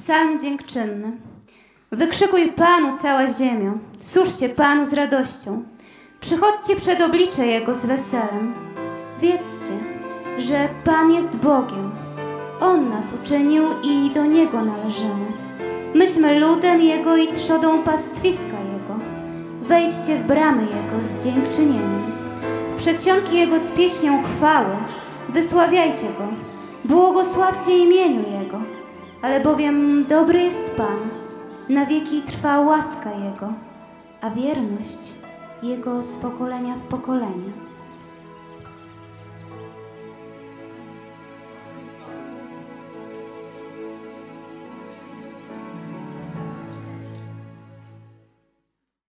Psalm dziękczynny. Wykrzykuj Panu cała ziemio, służcie Panu z radością. Przychodźcie przed oblicze Jego z weselem. Wiedzcie, że Pan jest Bogiem. On nas uczynił i do Niego należymy. Myśmy ludem Jego i trzodą pastwiska Jego. Wejdźcie w bramy Jego z dziękczynieniem. W przedsionki Jego z pieśnią chwały. Wysławiajcie Go. Błogosławcie imieniu Jego. Ale bowiem dobry jest Pan, na wieki trwa łaska Jego, a wierność Jego z pokolenia w pokolenie.